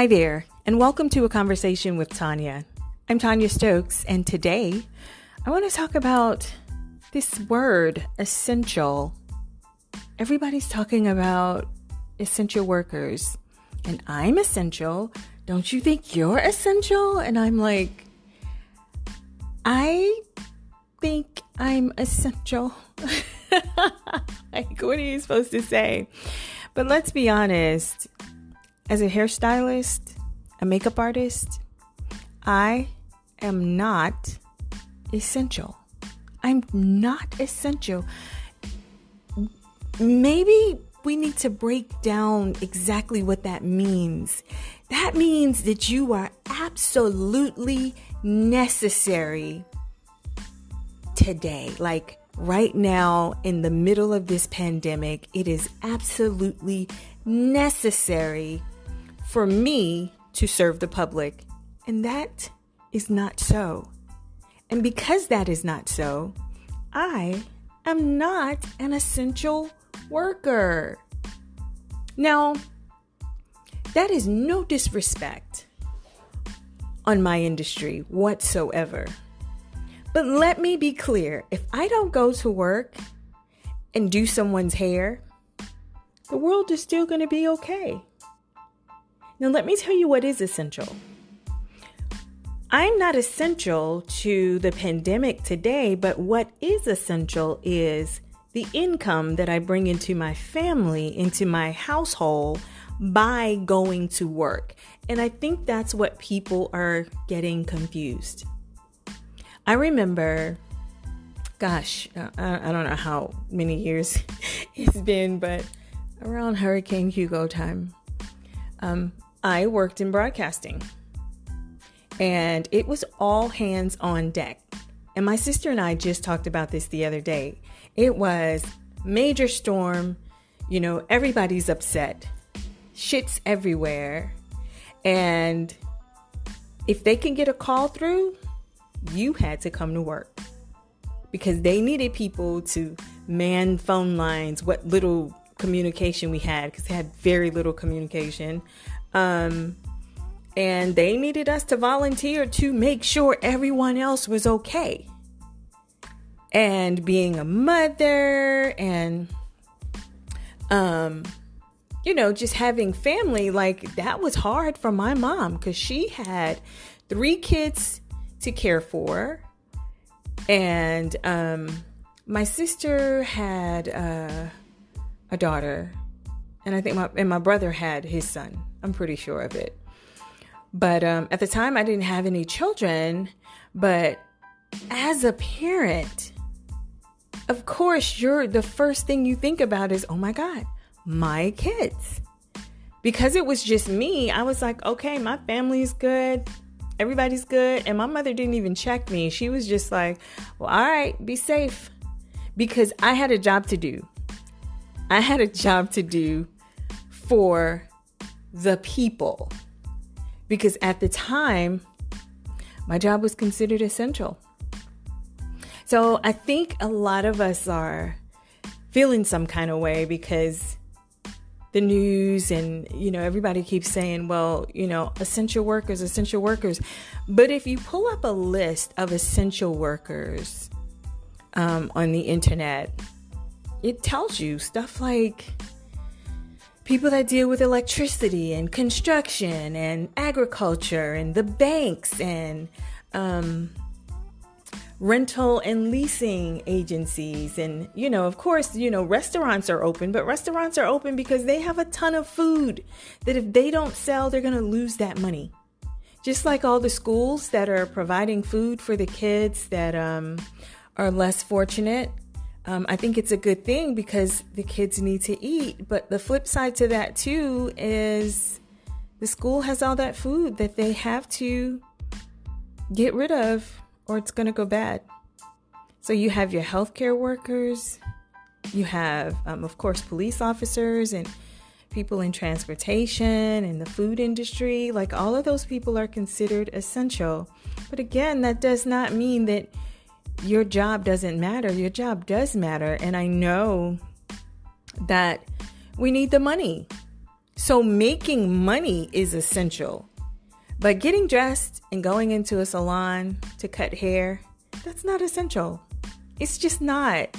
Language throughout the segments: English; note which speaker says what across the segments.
Speaker 1: Hi there, and welcome to a conversation with Tonya. I'm Tonya Stokes, and today I want to talk about this word, essential. Everybody's talking about essential workers, and I'm essential. Don't you think you're essential? And I'm like, I think I'm essential. like, what are you supposed to say? But let's be honest as a hairstylist, a makeup artist, I am not essential. I'm not essential. Maybe we need to break down exactly what that means. That means that you are absolutely necessary today. Like right now, in the middle of this pandemic, it is absolutely necessary for me to serve the public. And that is not so. And because that is not so, I am not an essential worker. Now, that is no disrespect on my industry whatsoever. But let me be clear if I don't go to work and do someone's hair, the world is still going to be okay. Now, let me tell you what is essential. I'm not essential to the pandemic today, but what is essential is the income that I bring into my family, into my household by going to work. And I think that's what people are getting confused. I remember, gosh, I, don't know how many years it's been, but around Hurricane Hugo time, um, I worked in broadcasting and it was all hands on deck. And my sister and I just talked about this the other day. It was major storm, you know, everybody's upset, shit's everywhere. And if they can get a call through, you had to come to work because they needed people to man phone lines, what little communication we had, because they had very little communication. Um, and they needed us to volunteer to make sure everyone else was okay. And being a mother and, um, you know, just having family, like that was hard for my mom because she had three kids to care for. And um, my sister had uh, a daughter, and I think my and my brother had his son. I'm pretty sure of it. But um, at the time, I didn't have any children. But as a parent, of course, you're the first thing you think about is, oh my God, my kids. Because it was just me, I was like, okay, my family's good. Everybody's good. And my mother didn't even check me. She was just like, well, all right, be safe. Because I had a job to do. I had a job to do for the people. Because at the time, my job was considered essential. So I think a lot of us are feeling some kind of way because the news and you know everybody keeps saying well you know essential workers essential workers but if you pull up a list of essential workers um, on the internet it tells you stuff like people that deal with electricity and construction and agriculture and the banks and um, rental and leasing agencies and you know of course you know restaurants are open but restaurants are open because they have a ton of food that if they don't sell they're going to lose that money. Just like all the schools that are providing food for the kids that um, are less fortunate um, I think it's a good thing because the kids need to eat. But the flip side to that, too, is the school has all that food that they have to get rid of or it's going to go bad. So you have your healthcare workers, you have, um, of course, police officers and people in transportation and the food industry. Like all of those people are considered essential. But again, that does not mean that your job doesn't matter. Your job does matter. And I know that we need the money. So making money is essential. But getting dressed and going into a salon to cut hair, that's not essential. It's just not.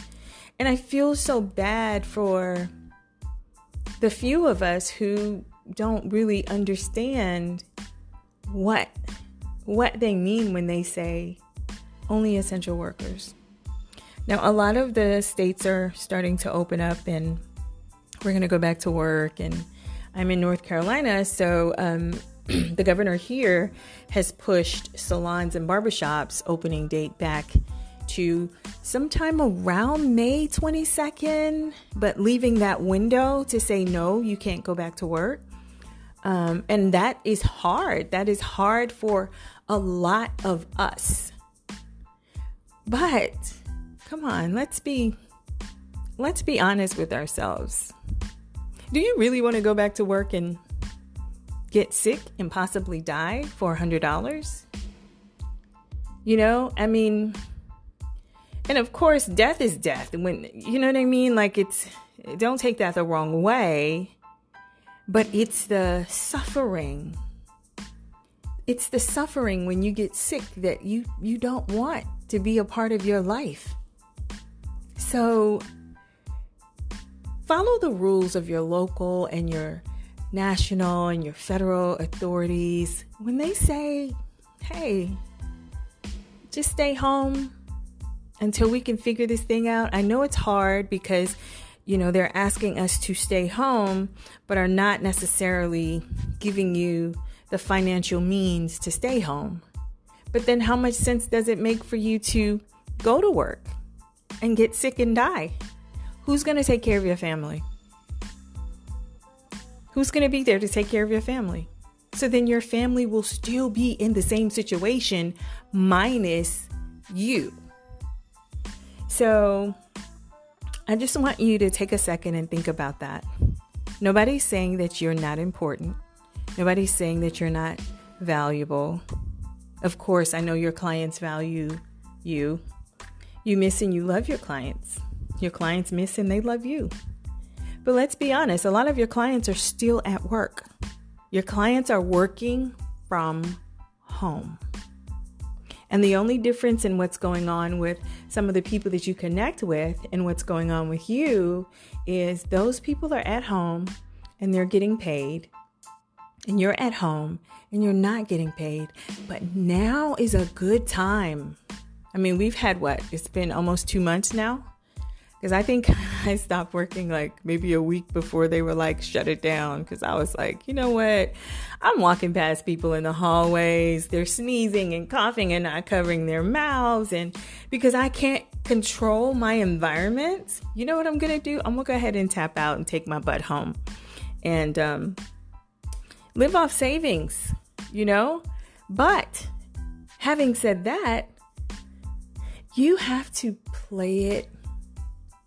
Speaker 1: And I feel so bad for the few of us who don't really understand what what they mean when they say only essential workers. Now, a lot of the states are starting to open up and we're going to go back to work. And I'm in North Carolina, so um, the governor here has pushed salons and barbershops opening date back to sometime around May 22nd, but leaving that window to say no, you can't go back to work. Um, and that is hard. That is hard for a lot of us. But come on, let's be let's be honest with ourselves. Do you really want to go back to work and get sick and possibly die for $100? You know, I mean, and of course, death is death. When you know what I mean, like it's don't take that the wrong way, but it's the suffering. It's the suffering when you get sick that you you don't want to be a part of your life. So follow the rules of your local and your national and your federal authorities when they say, hey, just stay home until we can figure this thing out. I know it's hard because, you know, they're asking us to stay home, but are not necessarily giving you the financial means to stay home. But then how much sense does it make for you to go to work and get sick and die? Who's going to take care of your family? Who's going to be there to take care of your family? So then your family will still be in the same situation minus you. So I just want you to take a second and think about that. Nobody's saying that you're not important. Nobody's saying that you're not valuable. Of course, I know your clients value you. You miss and you love your clients. Your clients miss and they love you. But let's be honest, a lot of your clients are still at work. Your clients are working from home. And the only difference in what's going on with some of the people that you connect with and what's going on with you is those people are at home and they're getting paid, and you're at home and you're not getting paid. But now is a good time. I mean, we've had what? It's been almost two months now because I think I stopped working like maybe a week before they were like, shut it down. Because I was like, you know what? I'm walking past people in the hallways. They're sneezing and coughing and not covering their mouths. And because I can't control my environment, you know what I'm going to do? I'm going to go ahead and tap out and take my butt home and um, live off savings, you know? But having said that, you have to play it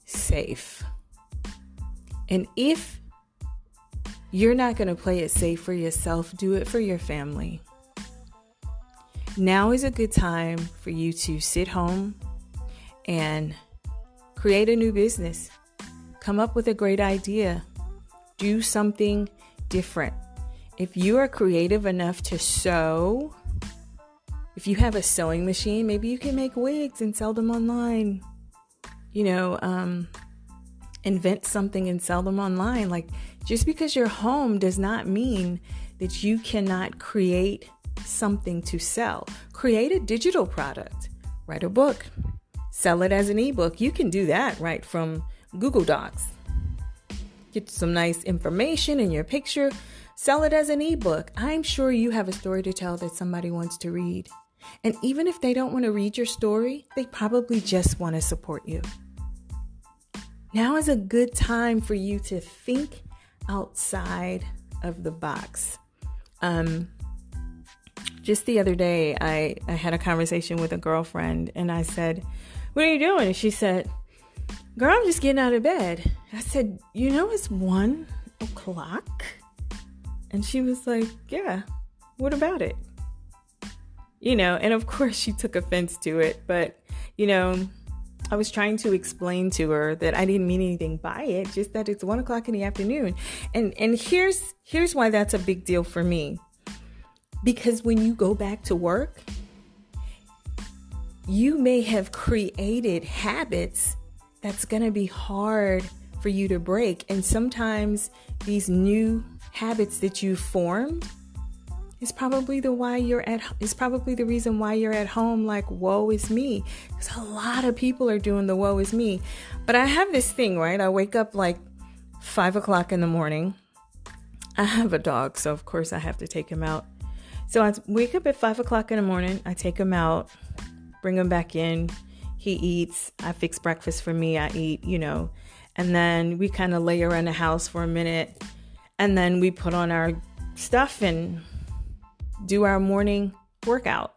Speaker 1: safe. And if you're not going to play it safe for yourself, do it for your family. Now is a good time for you to sit home and create a new business. Come up with a great idea. Do something different. If you are creative enough to sew, if you have a sewing machine, maybe you can make wigs and sell them online you know, um, invent something and sell them online. Like, just because you're home does not mean that you cannot create something to sell. Create a digital product, write a book, sell it as an ebook. You can do that right from Google Docs. Get some nice information in your picture, sell it as an ebook. I'm sure you have a story to tell that somebody wants to read. And even if they don't want to read your story, they probably just want to support you. Now is a good time for you to think outside of the box. Um, just the other day, I, I had a conversation with a girlfriend and I said, What are you doing? And she said, Girl, I'm just getting out of bed. I said, You know, it's one o'clock. And she was like, Yeah, what about it? You know, and of course she took offense to it, but, you know, I was trying to explain to her that I didn't mean anything by it, just that it's one o'clock in the afternoon. And and here's here's why that's a big deal for me. Because when you go back to work, you may have created habits that's gonna be hard for you to break. And sometimes these new habits that you formed is probably the why you're at is probably the reason why you're at home like woe is me. Because a lot of people are doing the woe is me. But i have this thing right? I wake up like five o'clock in the morning. I have a dog so of course i have to take him out. So i wake up at five o'clock in the morning. I take him out bring him back in. He eats. I fix breakfast for me. I eat you know. And then we kind of lay around the house for a minute and then we put on our stuff and do our morning workout.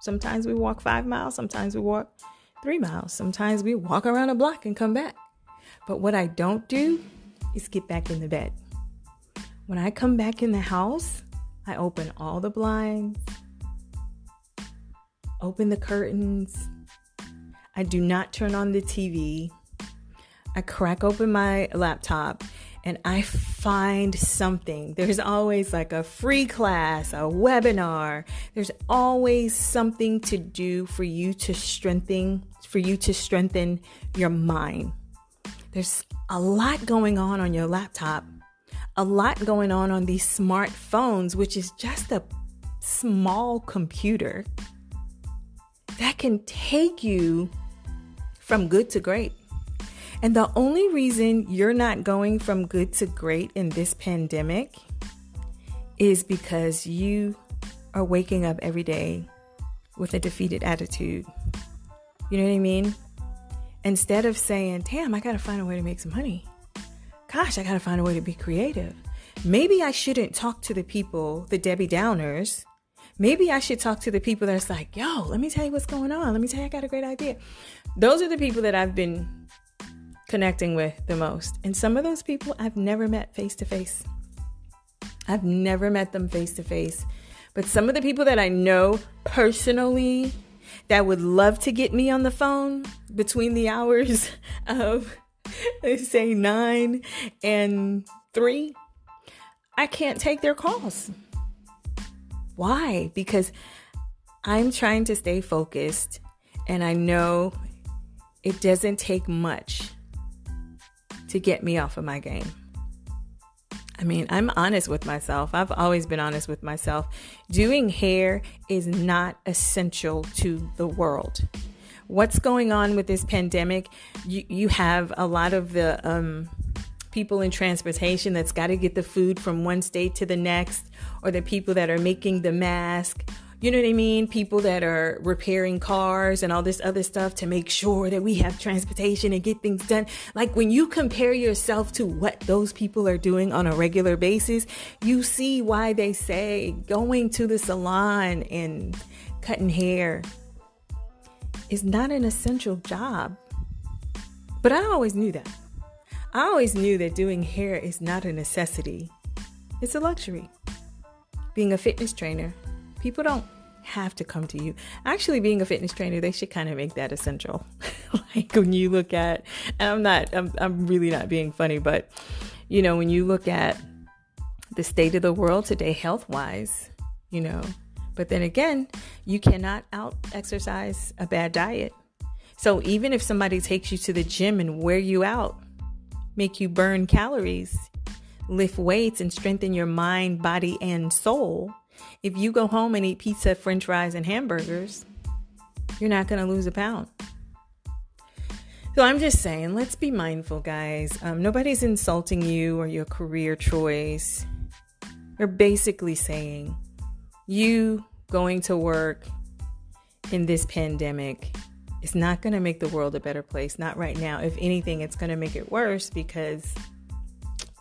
Speaker 1: Sometimes we walk five miles, sometimes we walk three miles, sometimes we walk around a block and come back. But what I don't do is get back in the bed. When I come back in the house, I open all the blinds, open the curtains. I do not turn on the TV. I crack open my laptop and I find something. There's always like a free class, a webinar. There's always something to do for you to strengthen for you to strengthen your mind. There's a lot going on on your laptop. A lot going on on these smartphones, which is just a small computer that can take you from good to great. And the only reason you're not going from good to great in this pandemic is because you are waking up every day with a defeated attitude. You know what I mean? Instead of saying, damn, I gotta find a way to make some money. Gosh, I gotta find a way to be creative. Maybe I shouldn't talk to the people, the Debbie Downers. Maybe I should talk to the people that's like, yo, let me tell you what's going on. Let me tell you, I got a great idea. Those are the people that I've been connecting with the most. And some of those people I've never met face to face. I've never met them face to face. But some of the people that I know personally that would love to get me on the phone between the hours of, say, nine and three, I can't take their calls. Why? Because I'm trying to stay focused and I know it doesn't take much to get me off of my game. I mean, I'm honest with myself. I've always been honest with myself. Doing hair is not essential to the world. What's going on with this pandemic? You, you have a lot of the um, people in transportation that's got to get the food from one state to the next, or the people that are making the mask, you know what I mean? People that are repairing cars and all this other stuff to make sure that we have transportation and get things done. Like when you compare yourself to what those people are doing on a regular basis, you see why they say going to the salon and cutting hair is not an essential job. But I always knew that. I always knew that doing hair is not a necessity, it's a luxury. Being a fitness trainer, people don't have to come to you. Actually, being a fitness trainer, they should kind of make that essential. like when you look at, and I'm not, I'm, I'm really not being funny, but you know, when you look at the state of the world today, health wise, you know, but then again, you cannot out exercise a bad diet. So even if somebody takes you to the gym and wear you out, make you burn calories, lift weights, and strengthen your mind, body, and soul, if you go home and eat pizza, french fries, and hamburgers, you're not going to lose a pound. So I'm just saying, let's be mindful, guys. Um, nobody's insulting you or your career choice. They're basically saying you going to work in this pandemic is not going to make the world a better place. Not right now. If anything, it's going to make it worse because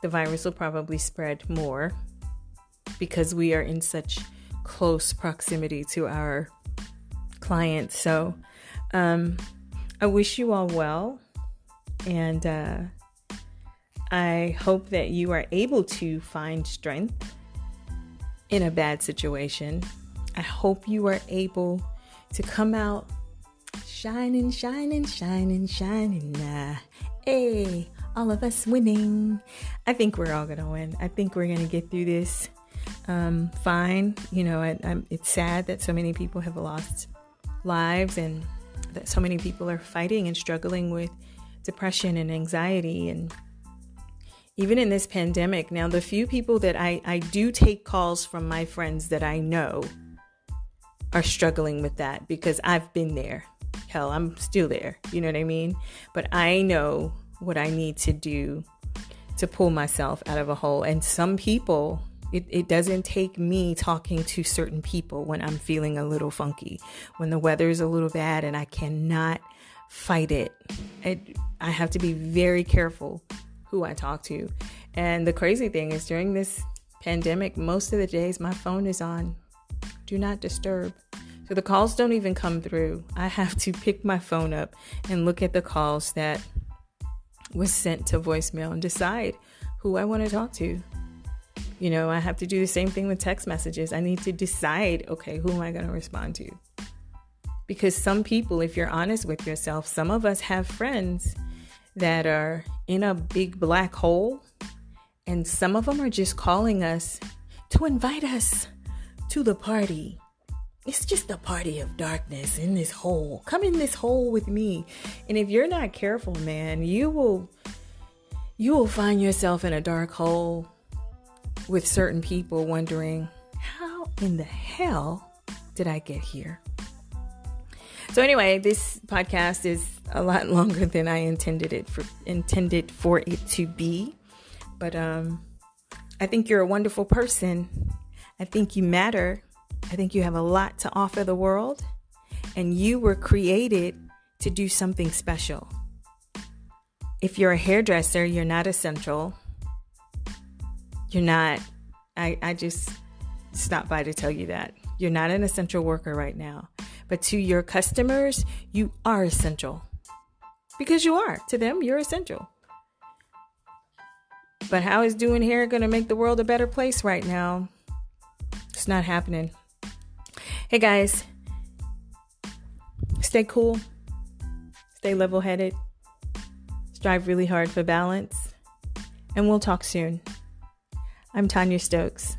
Speaker 1: the virus will probably spread more because we are in such close proximity to our clients. So um, I wish you all well, and uh, I hope that you are able to find strength in a bad situation. I hope you are able to come out shining, shining, shining, shining. Uh, hey, all of us winning. I think we're all gonna win. I think we're gonna get through this um, fine. You know, I, it's sad that so many people have lost lives and that so many people are fighting and struggling with depression and anxiety. And even in this pandemic now the few people that I, I do take calls from my friends that i know are struggling with that because i've been there. Hell i'm still there. You know what i mean? But i know what i need to do to pull myself out of a hole. And some people it, it doesn't take me talking to certain people when i'm feeling a little funky when the weather is a little bad and i cannot fight it, it i have to be very careful who I talk to. And the crazy thing is, during this pandemic, most of the days my phone is on do not disturb. So the calls don't even come through. I have to pick my phone up and look at the calls that was sent to voicemail and decide who I want to talk to. You know, I have to do the same thing with text messages. I need to decide, okay, who am I going to respond to? Because some people, if you're honest with yourself, some of us have friends that are in a big black hole, and some of them are just calling us to invite us to the party. It's just a party of darkness in this hole. Come in this hole with me. And if you're not careful, man, you will you will find yourself in a dark hole with certain people wondering, how in the hell did I get here? So anyway, this podcast is a lot longer than I intended it for intended for it to be. But um I think you're a wonderful person. I think you matter. I think you have a lot to offer the world and you were created to do something special. If you're a hairdresser, you're not essential. You're not I I just stopped by to tell you that. You're not an essential worker right now. But to your customers, you are essential. Because you are. To them, you're essential. But how is doing hair going to make the world a better place right now? It's not happening. Hey guys, stay cool, stay level headed, strive really hard for balance, and we'll talk soon. I'm Tonya Stokes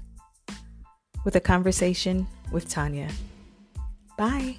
Speaker 1: with a conversation with Tonya. Bye.